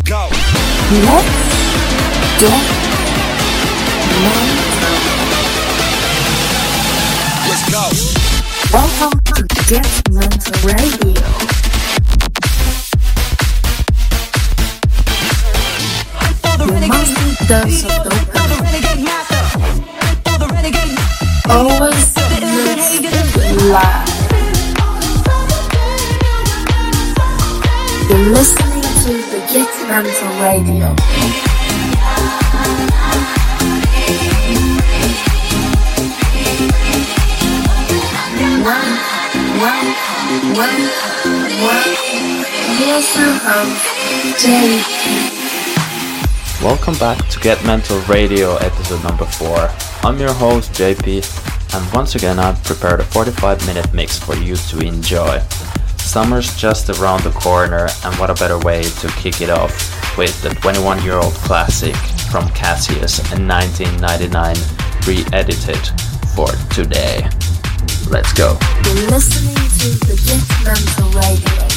Let's go. Let's mental. Let's go. Welcome to Get Mental Radio. Your monthly dose of dopamine. Always live. You're listening to the Get Mental Radio. Jay. Welcome back to Get Mental Radio episode number 4. I'm your host JP and once again I've prepared a 45 minute mix for you to enjoy. Summer's just around the corner and what a better way to kick it off with the 21 year old classic from Cassius in 1999 re-edited for today. Let's go. You're listening to the.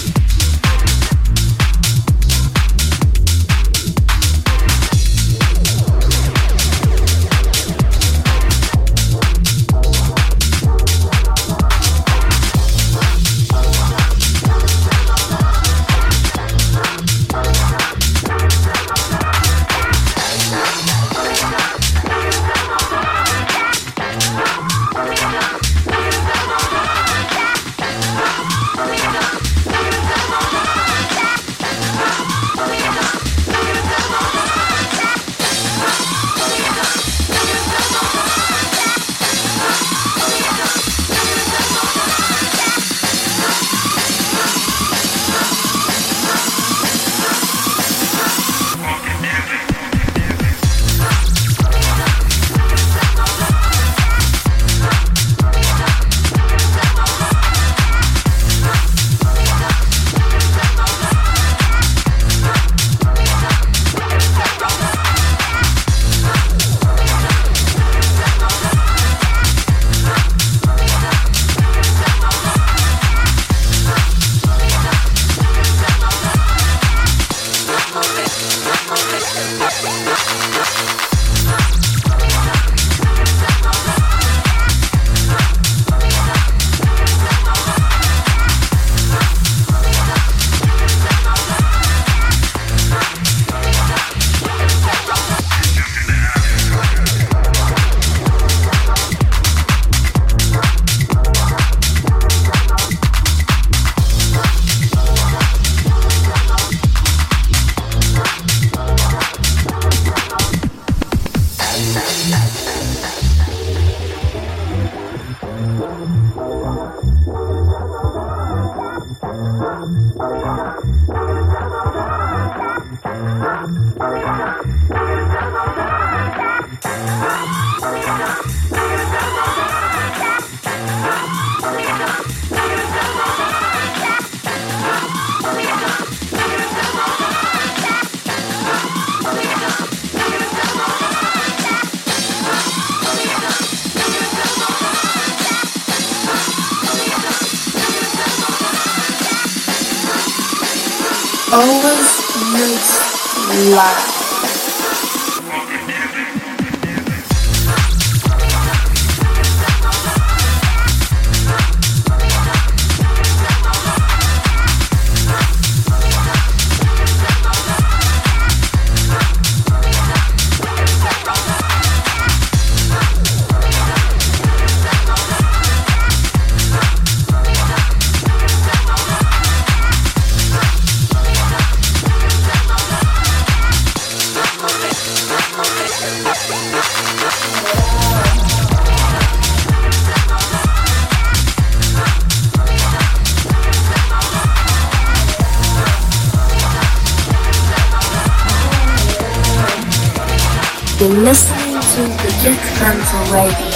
You're listening to the Get Mental Radio.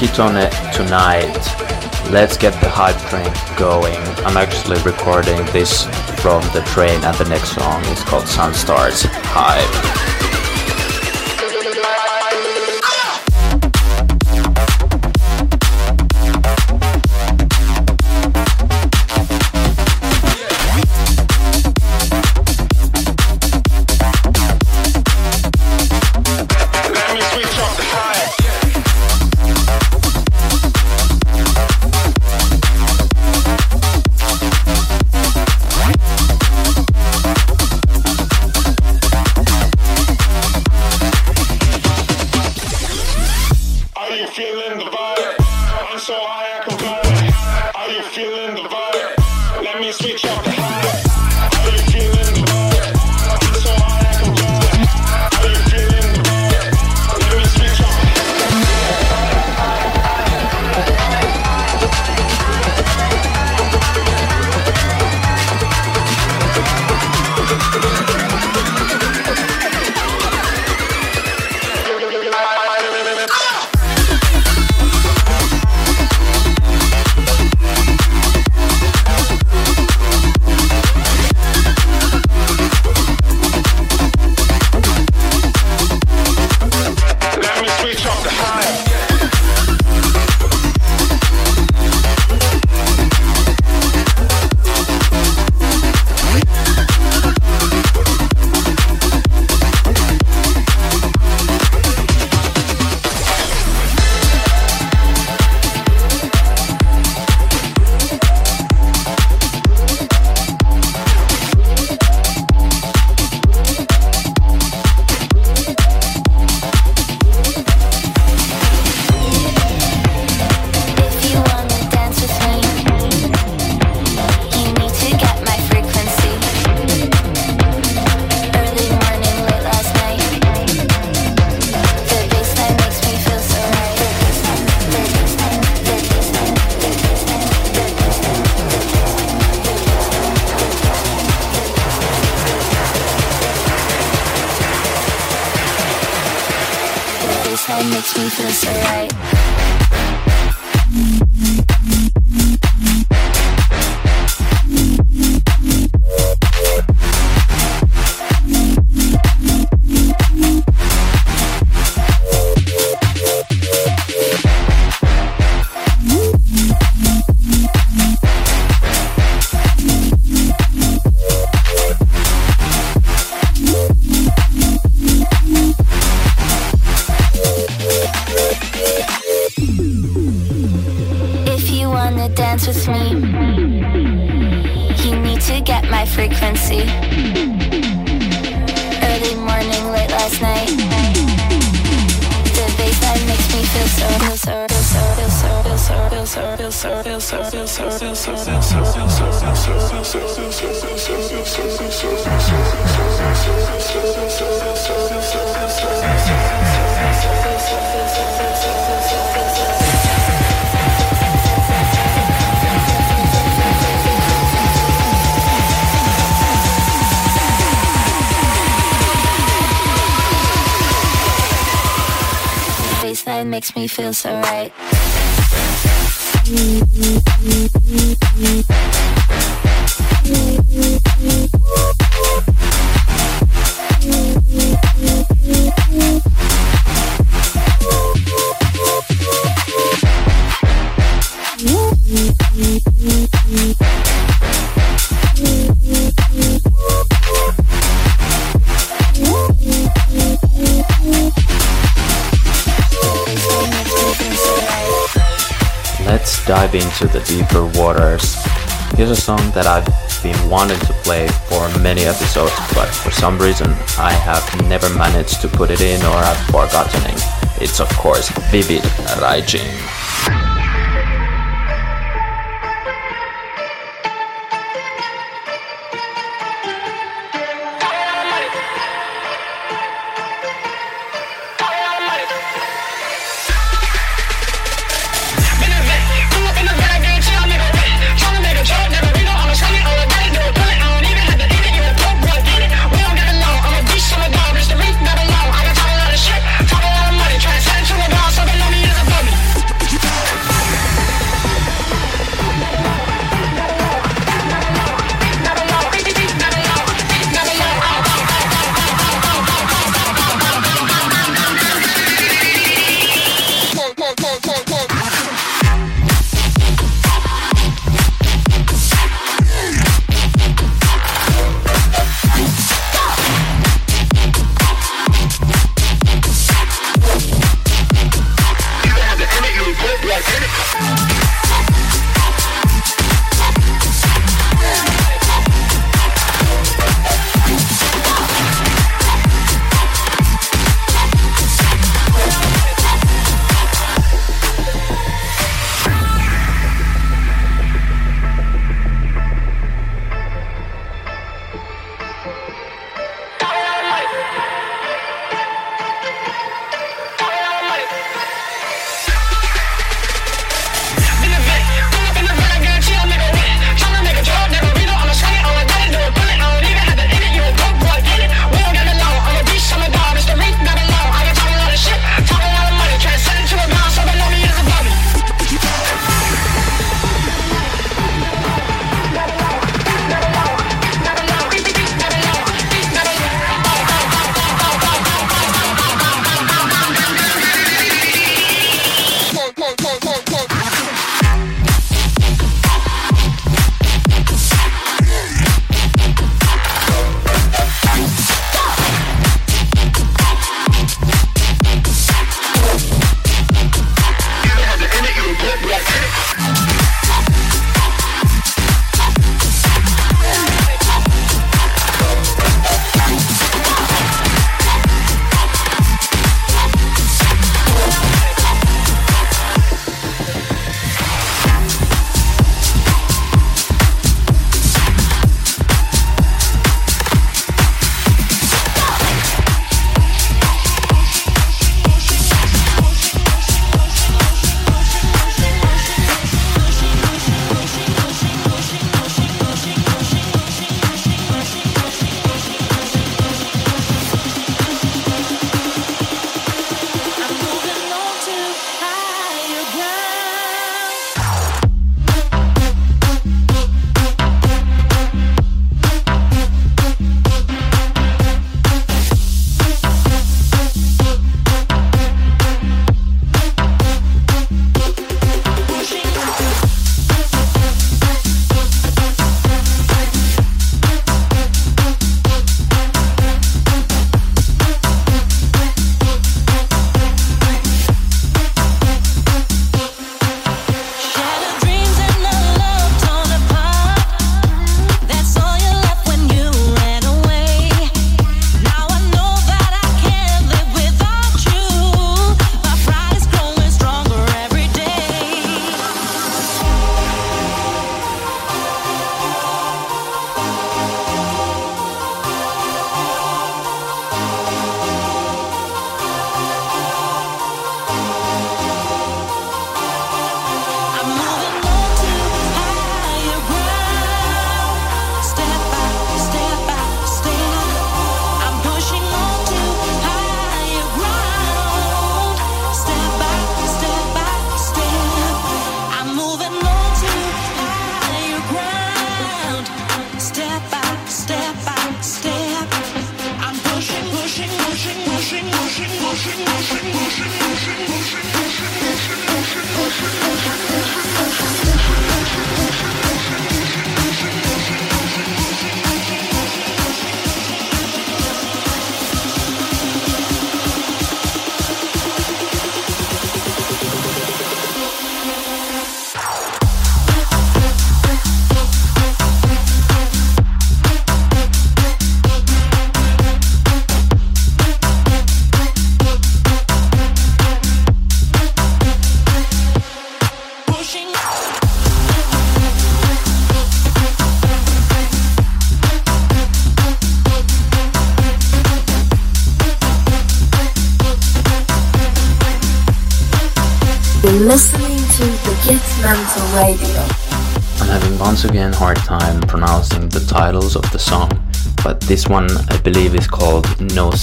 Was it tonight. Let's get the hype train going. I'm actually recording this from the train and the next song is called Sunstars Hype. dive into the deeper waters. Here's a song that I've been wanting to play for many episodes, but for some reason I have never managed to put it in or I've forgotten it. It's of course Vivid Raijin.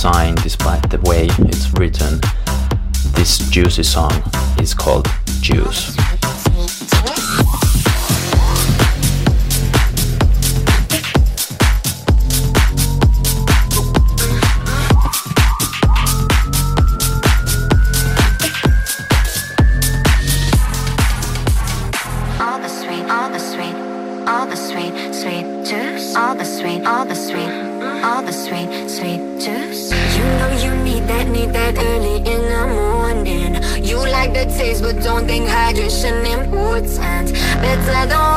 Despite the way it's written. This juicy song is called Juice. to the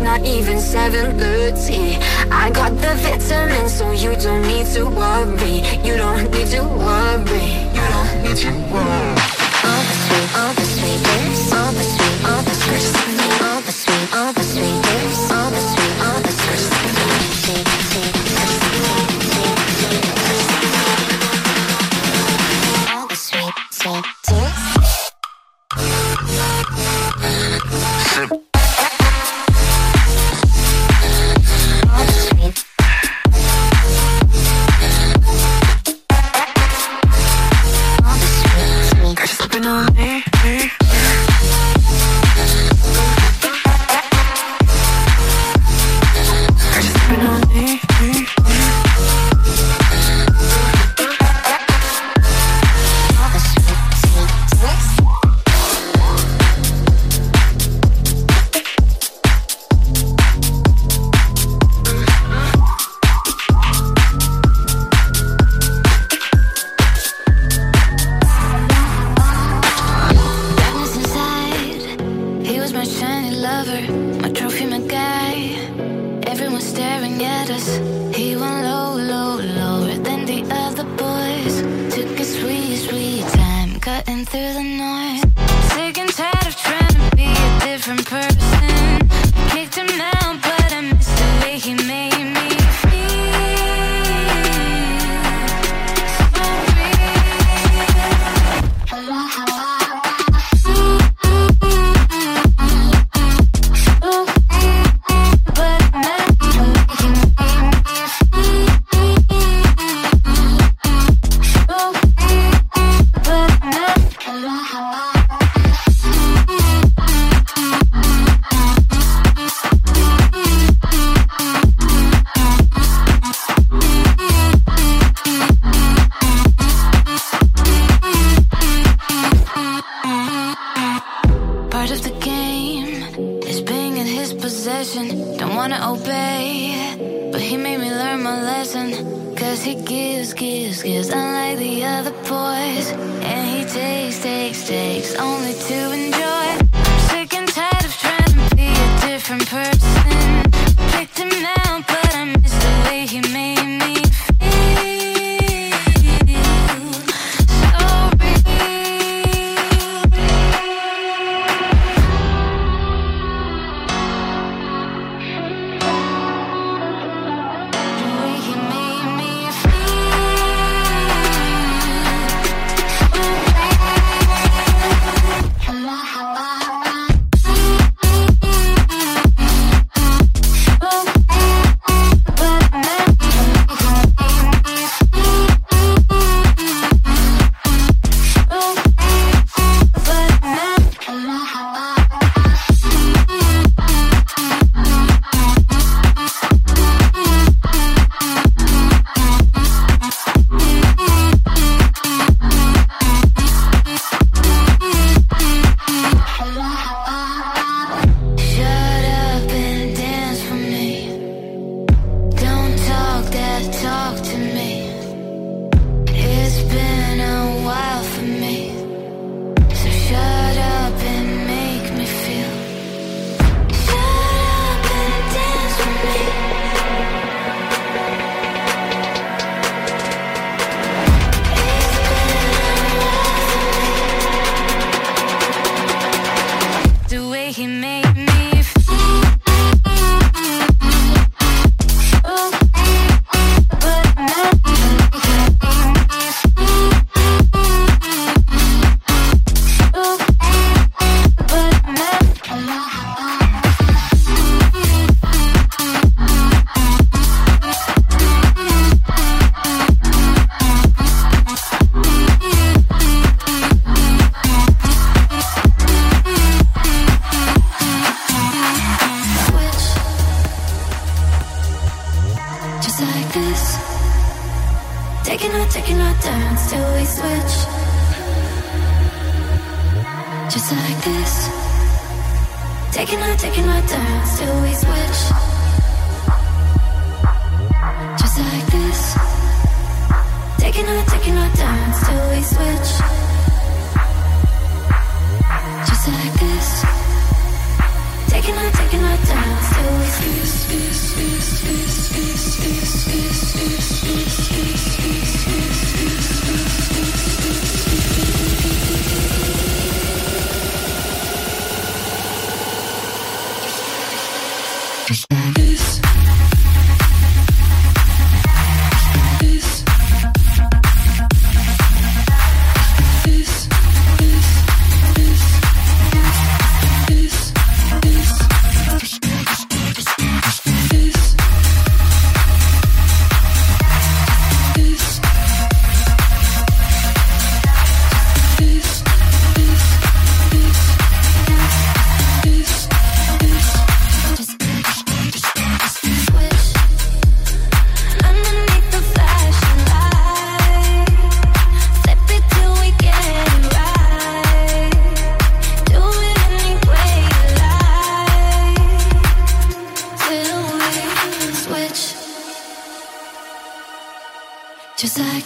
not even 7.30 I got the vitamin, so you don't need to worry. You don't need to worry. You don't need to worry. through the noise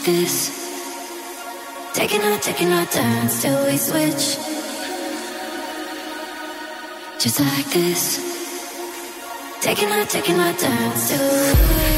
this. Taking our, taking our turns till we switch. Just like this. Taking our, taking our turns till we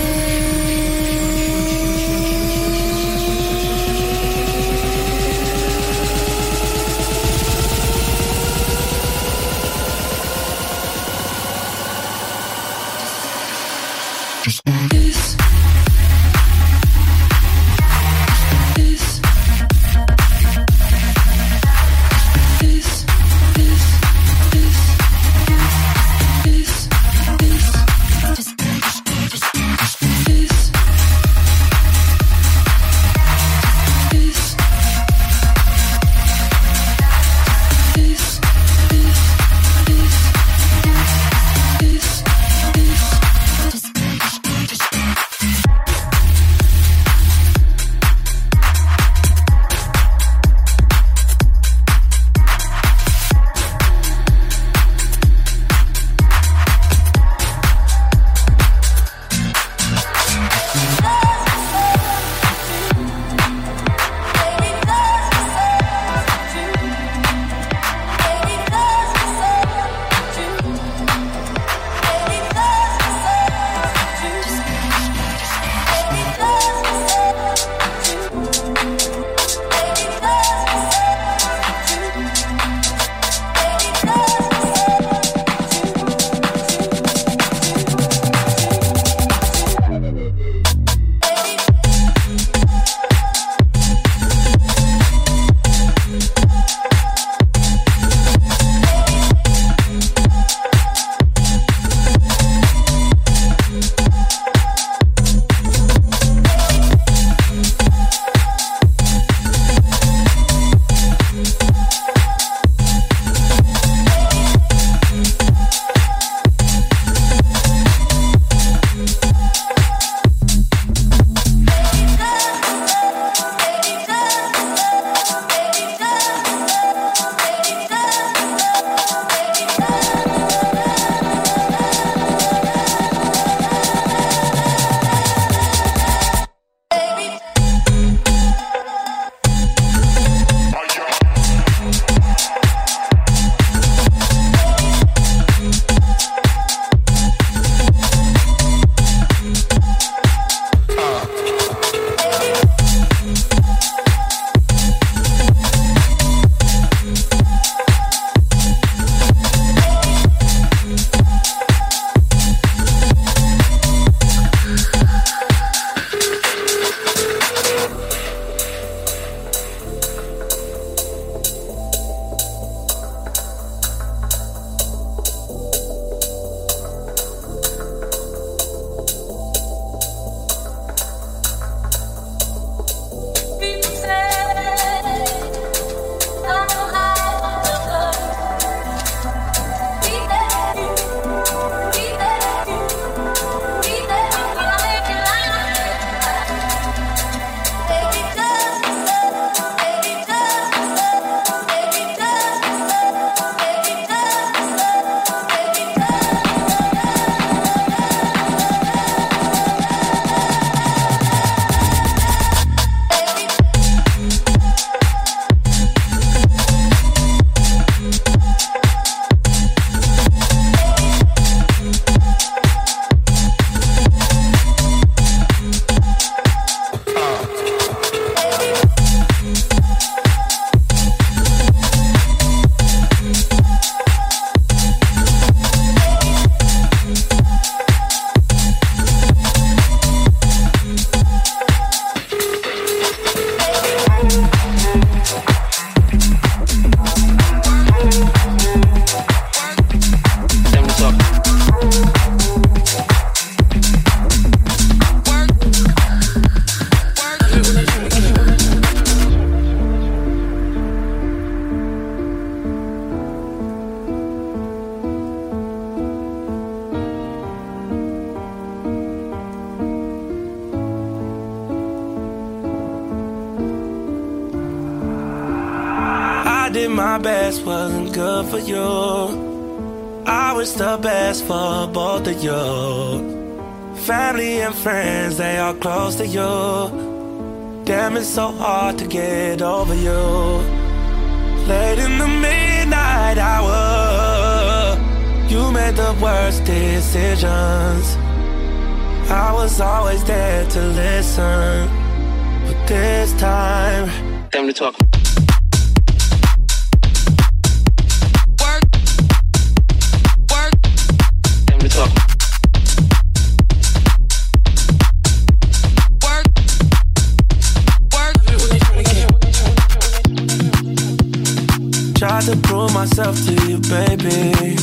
Tried to prove myself to you, baby.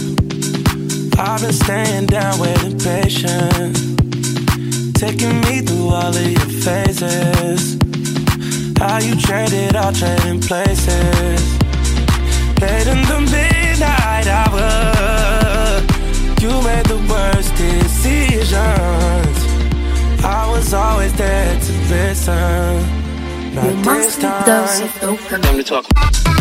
I've been staying down, waiting patient. Taking me through all of your phases. How you traded all trading places. Late in the midnight hour, you made the worst decisions. I was always there to listen. Not the this time. Dose of. Time to talk.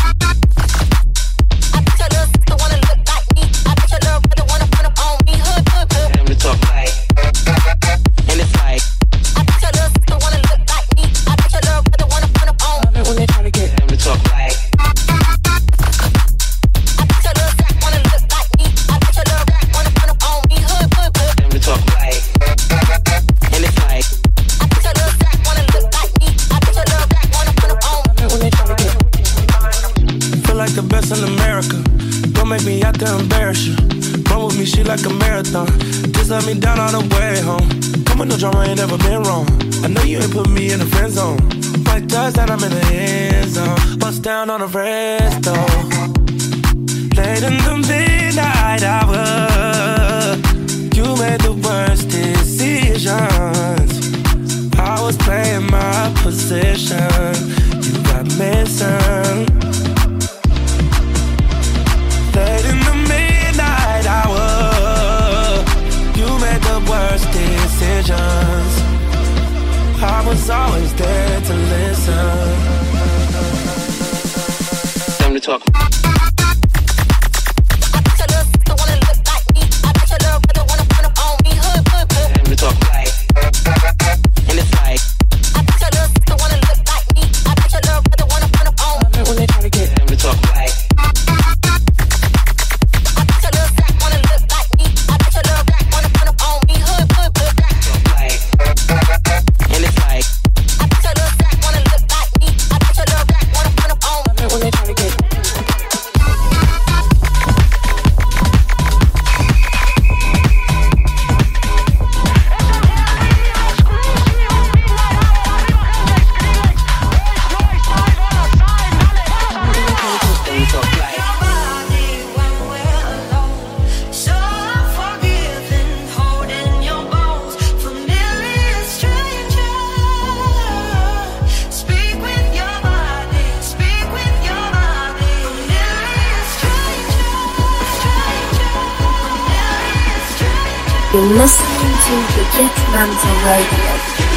hoes playing my position. You got missing. Late in the midnight hour, you made the worst decisions. I was always there to listen. Time to talk. Yes.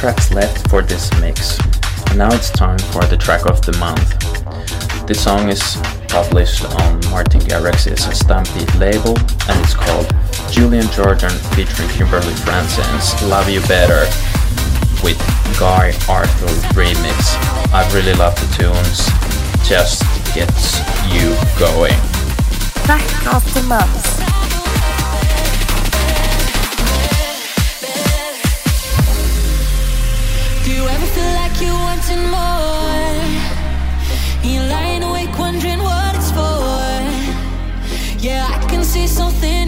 Tracks left for this mix, and now it's time for the track of the month. This song is published on Martin Garrix's Stampede label, and it's called Julian Jordan featuring Kimberly Fransens Love You Better with Guy Arthur remix. I really love the tunes, just gets you going. Track of the month. see something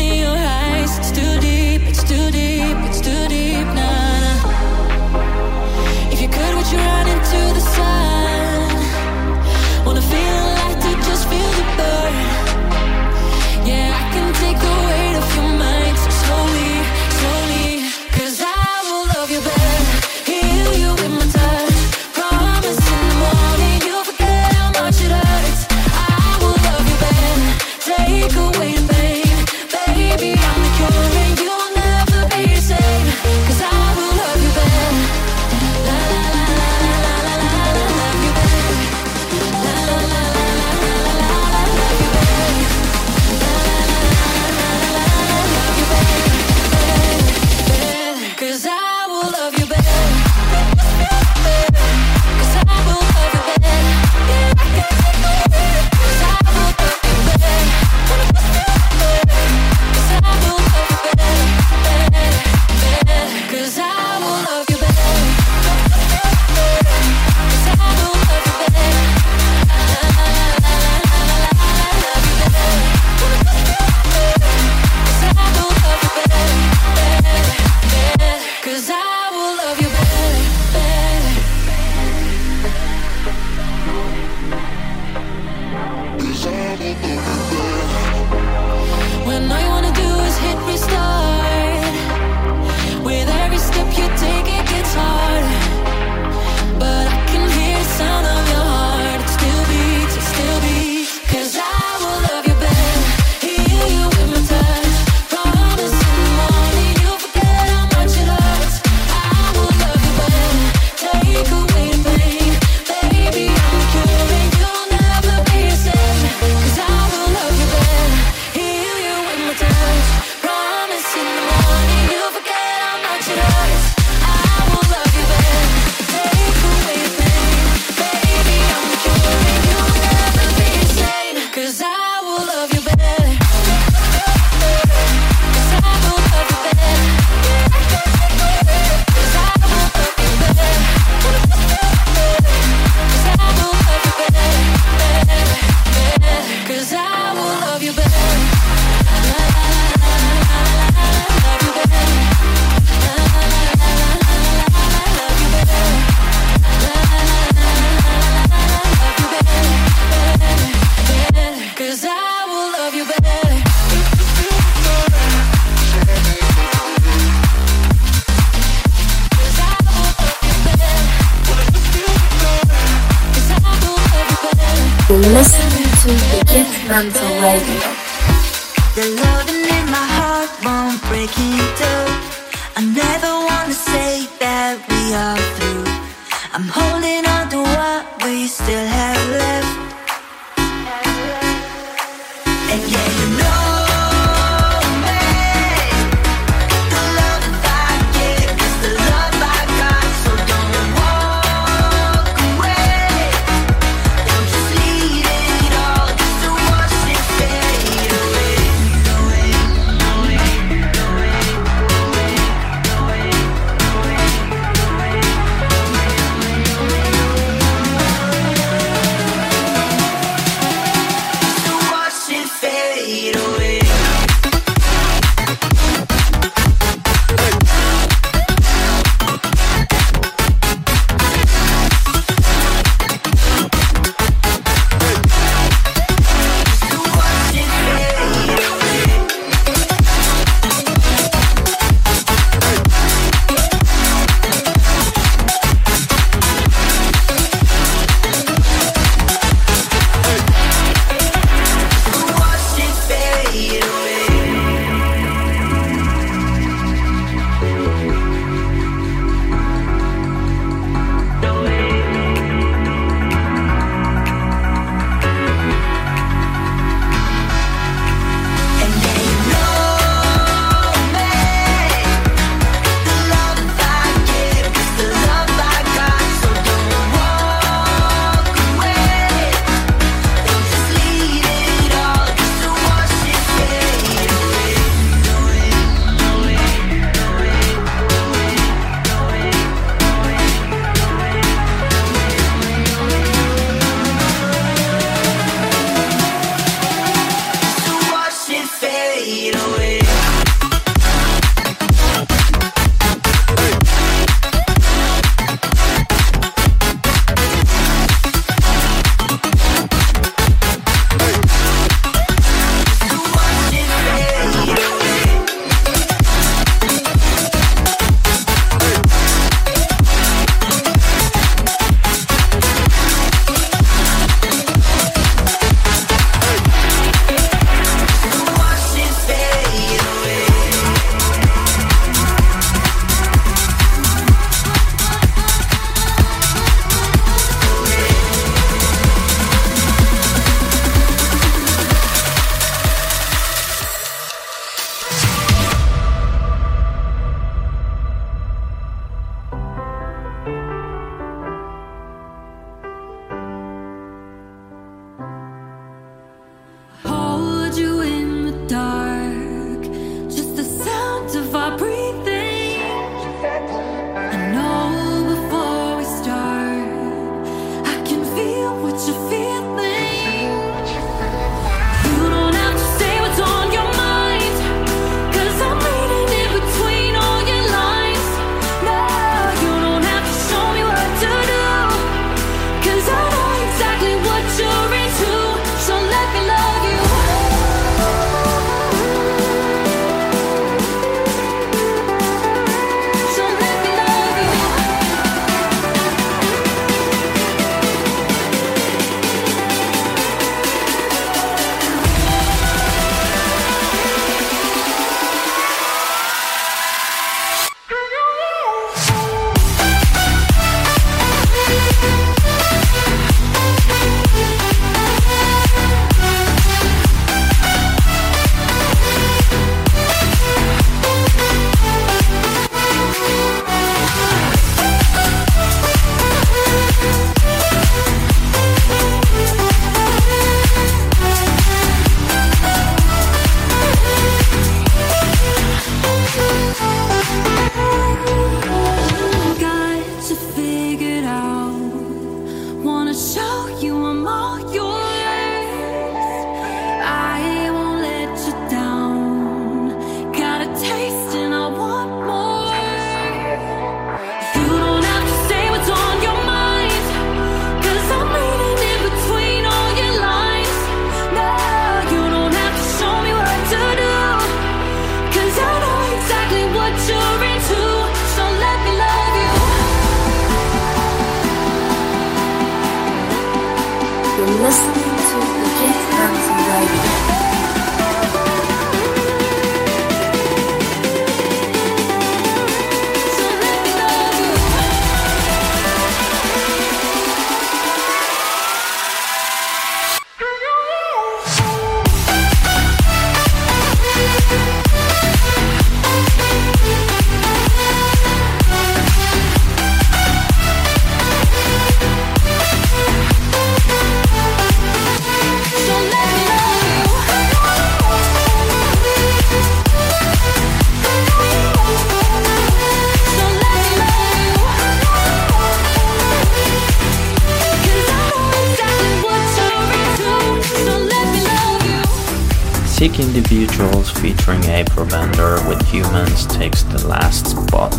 Humans takes the last spot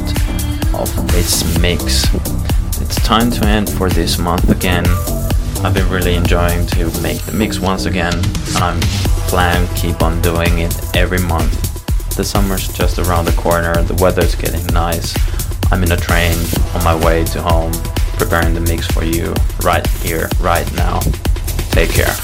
of its mix. It's time to end for this month again. I've been really enjoying to make the mix once again, and I'm planning keep on doing it every month. The summer's just around the corner, the weather's getting nice. I'm in a train on my way to home, preparing the mix for you right here, right now. Take care.